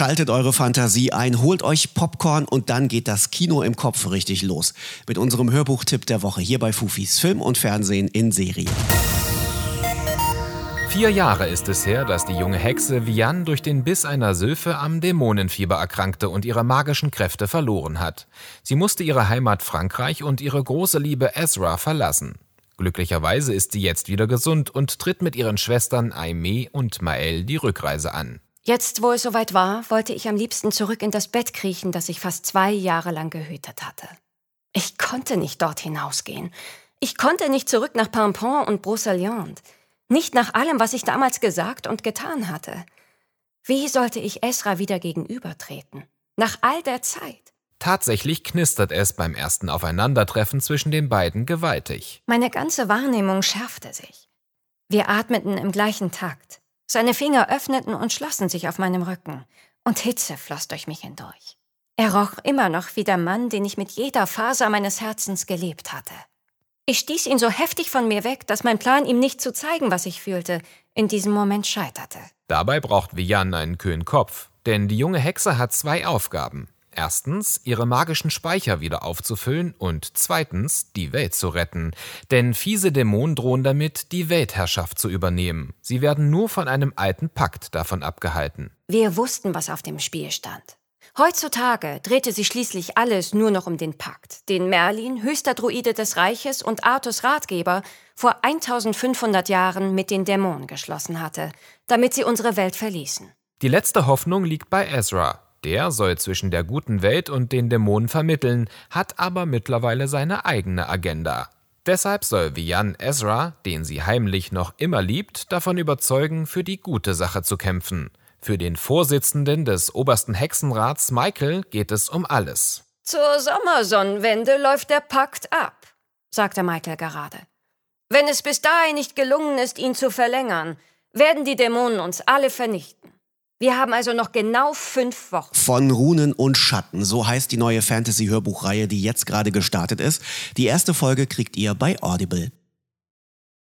schaltet eure Fantasie ein, holt euch Popcorn und dann geht das Kino im Kopf richtig los. Mit unserem Hörbuchtipp der Woche hier bei Fufis Film und Fernsehen in Serie. Vier Jahre ist es her, dass die junge Hexe Vianne durch den Biss einer Sylphe am Dämonenfieber erkrankte und ihre magischen Kräfte verloren hat. Sie musste ihre Heimat Frankreich und ihre große Liebe Ezra verlassen. Glücklicherweise ist sie jetzt wieder gesund und tritt mit ihren Schwestern Aimee und Maëlle die Rückreise an. Jetzt, wo es soweit war, wollte ich am liebsten zurück in das Bett kriechen, das ich fast zwei Jahre lang gehütet hatte. Ich konnte nicht dort hinausgehen. Ich konnte nicht zurück nach Pampon und Brocéliande. Nicht nach allem, was ich damals gesagt und getan hatte. Wie sollte ich Esra wieder gegenübertreten? Nach all der Zeit. Tatsächlich knistert es beim ersten Aufeinandertreffen zwischen den beiden gewaltig. Meine ganze Wahrnehmung schärfte sich. Wir atmeten im gleichen Takt. Seine Finger öffneten und schlossen sich auf meinem Rücken, und Hitze floss durch mich hindurch. Er roch immer noch wie der Mann, den ich mit jeder Faser meines Herzens gelebt hatte. Ich stieß ihn so heftig von mir weg, dass mein Plan, ihm nicht zu zeigen, was ich fühlte, in diesem Moment scheiterte. Dabei braucht Vian einen kühlen Kopf, denn die junge Hexe hat zwei Aufgaben. Erstens, ihre magischen Speicher wieder aufzufüllen und zweitens, die Welt zu retten. Denn fiese Dämonen drohen damit, die Weltherrschaft zu übernehmen. Sie werden nur von einem alten Pakt davon abgehalten. Wir wussten, was auf dem Spiel stand. Heutzutage drehte sich schließlich alles nur noch um den Pakt, den Merlin, höchster Druide des Reiches und Artus Ratgeber, vor 1500 Jahren mit den Dämonen geschlossen hatte, damit sie unsere Welt verließen. Die letzte Hoffnung liegt bei Ezra. Der soll zwischen der guten Welt und den Dämonen vermitteln, hat aber mittlerweile seine eigene Agenda. Deshalb soll Vian Ezra, den sie heimlich noch immer liebt, davon überzeugen, für die gute Sache zu kämpfen. Für den Vorsitzenden des obersten Hexenrats Michael geht es um alles. Zur Sommersonnenwende läuft der Pakt ab, sagte Michael gerade. Wenn es bis dahin nicht gelungen ist, ihn zu verlängern, werden die Dämonen uns alle vernichten. Wir haben also noch genau fünf Wochen. Von Runen und Schatten, so heißt die neue Fantasy-Hörbuchreihe, die jetzt gerade gestartet ist. Die erste Folge kriegt ihr bei Audible.